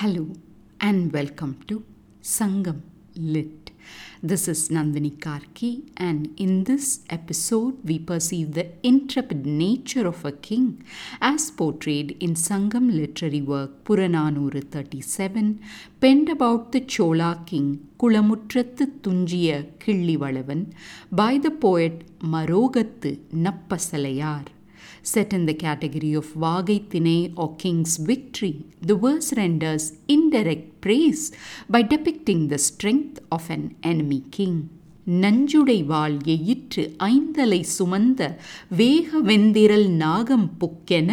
Hello and welcome to Sangam Lit. This is Nandini Karky, and in this episode, we perceive the intrepid nature of a king as portrayed in Sangam literary work Purananuru 37, penned about the Chola king Kulamutrathu Tunjiya Killivalavan by the poet Marogattu Nappasalayar. Set in the category of Vagaitine or King's Victory, the verse renders indirect praise by depicting the strength of an enemy king. நஞ்சுடை வாழ் எயிற்று ஐந்தலை சுமந்த வேக வெந்திரல் நாகம் புக்கென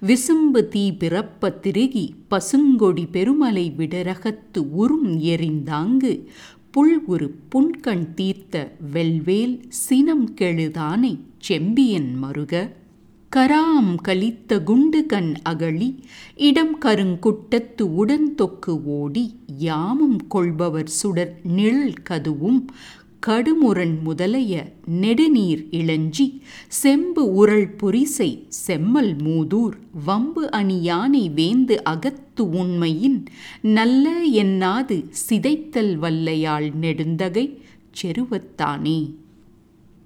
விசும்பு தீ பிறப்ப திருகி பசுங்கொடி பெருமலை விடரகத்து உறும் எறிந்தாங்கு புல் ஒரு புன்கண் தீர்த்த வெல்வேல் சினம் கெழுதானை செம்பியன் மருக கராம் கலித்த குண்டு கண் அகழி இடம் கருங்குட்டத்து உடன் தொக்கு ஓடி யாமும் கொள்பவர் சுடர் நிழல் கதுவும் கடுமுரண் முதலைய நெடுநீர் இளஞ்சி செம்பு உரள் புரிசை செம்மல் மூதூர் வம்பு அணி யானை வேந்து அகத்து உண்மையின் நல்ல எண்ணாது சிதைத்தல் வல்லையாள் நெடுந்தகை செருவத்தானே.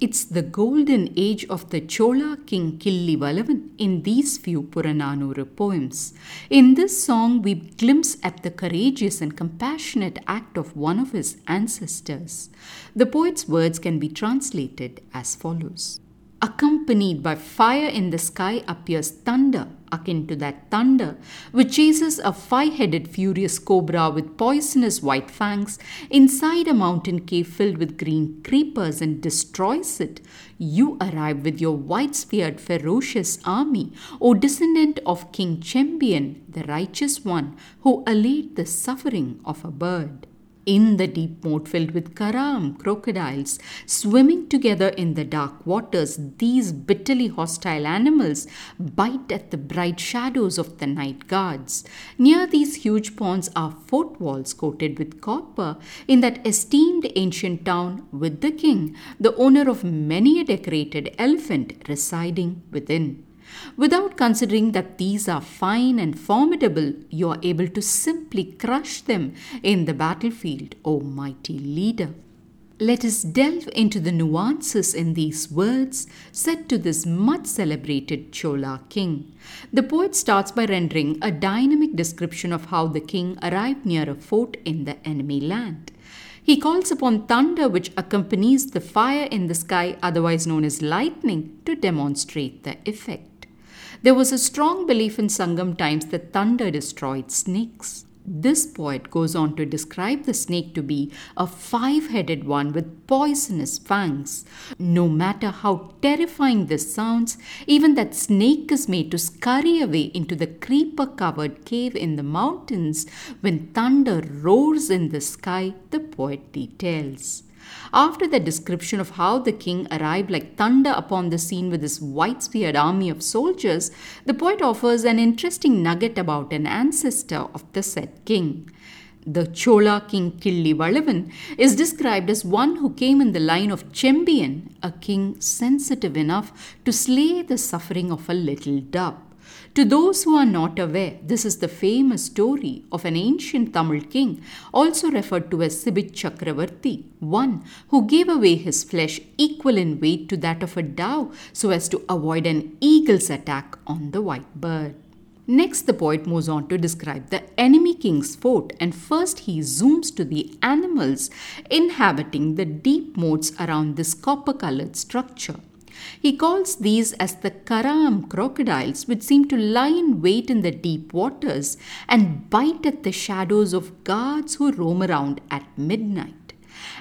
It's the golden age of the Chola king Killivalavan in these few Purananuru poems. In this song, we glimpse at the courageous and compassionate act of one of his ancestors. The poet's words can be translated as follows. Accompanied by fire in the sky appears thunder, akin to that thunder which chases a five headed furious cobra with poisonous white fangs inside a mountain cave filled with green creepers and destroys it. You arrive with your white speared ferocious army, O descendant of King Chembian, the righteous one who allayed the suffering of a bird in the deep moat filled with karam crocodiles swimming together in the dark waters these bitterly hostile animals bite at the bright shadows of the night guards. Near these huge ponds are fort walls coated with copper in that esteemed ancient town with the king the owner of many a decorated elephant residing within Without considering that these are fine and formidable, you are able to simply crush them in the battlefield, O mighty leader. Let us delve into the nuances in these words said to this much celebrated Chola king. The poet starts by rendering a dynamic description of how the king arrived near a fort in the enemy land. He calls upon thunder, which accompanies the fire in the sky, otherwise known as lightning, to demonstrate the effect. There was a strong belief in Sangam times that thunder destroyed snakes. This poet goes on to describe the snake to be a five headed one with poisonous fangs. No matter how terrifying this sounds, even that snake is made to scurry away into the creeper covered cave in the mountains when thunder roars in the sky, the poet details. After the description of how the king arrived like thunder upon the scene with his white speared army of soldiers, the poet offers an interesting nugget about an ancestor of the said king. The Chola king Killivalavan is described as one who came in the line of Chembian, a king sensitive enough to slay the suffering of a little dove. To those who are not aware, this is the famous story of an ancient Tamil king, also referred to as Sibi Chakravarti, one who gave away his flesh equal in weight to that of a dove so as to avoid an eagle's attack on the white bird. Next, the poet moves on to describe the enemy king's fort, and first he zooms to the animals inhabiting the deep moats around this copper colored structure. He calls these as the Karam crocodiles, which seem to lie in wait in the deep waters and bite at the shadows of guards who roam around at midnight.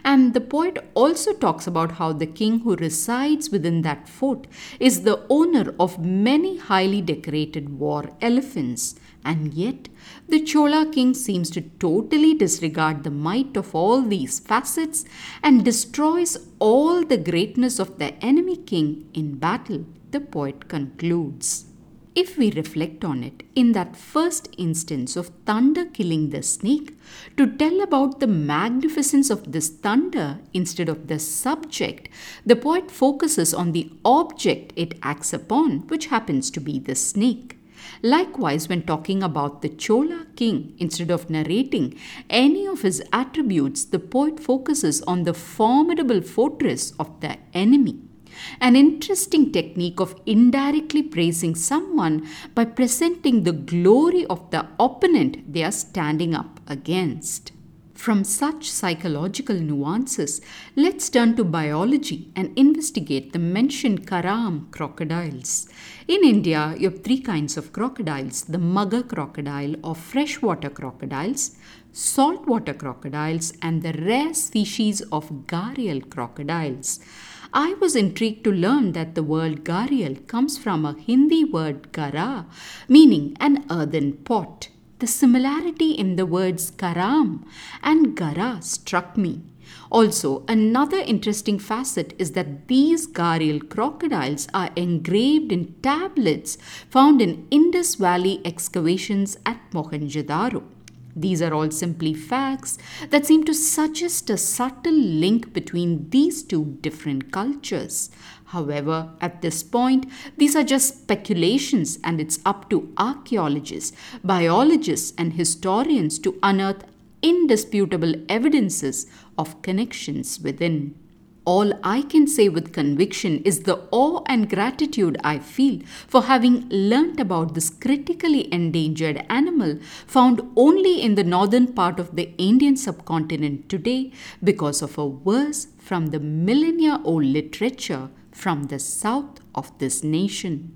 And the poet also talks about how the king who resides within that fort is the owner of many highly decorated war elephants. And yet, the Chola king seems to totally disregard the might of all these facets and destroys all the greatness of the enemy king in battle, the poet concludes. If we reflect on it, in that first instance of thunder killing the snake, to tell about the magnificence of this thunder instead of the subject, the poet focuses on the object it acts upon, which happens to be the snake. Likewise, when talking about the Chola king, instead of narrating any of his attributes, the poet focuses on the formidable fortress of the enemy. An interesting technique of indirectly praising someone by presenting the glory of the opponent they are standing up against. From such psychological nuances, let's turn to biology and investigate the mentioned Karam crocodiles. In India, you have three kinds of crocodiles the mugger crocodile or freshwater crocodiles, saltwater crocodiles, and the rare species of gharial crocodiles. I was intrigued to learn that the word gharial comes from a Hindi word gara, meaning an earthen pot. The similarity in the words karam and gara struck me. Also, another interesting facet is that these gharial crocodiles are engraved in tablets found in Indus Valley excavations at Mohenjo-daro. These are all simply facts that seem to suggest a subtle link between these two different cultures. However, at this point, these are just speculations, and it's up to archaeologists, biologists, and historians to unearth indisputable evidences of connections within. All I can say with conviction is the awe and gratitude I feel for having learnt about this critically endangered animal found only in the northern part of the Indian subcontinent today because of a verse from the millennia old literature from the south of this nation.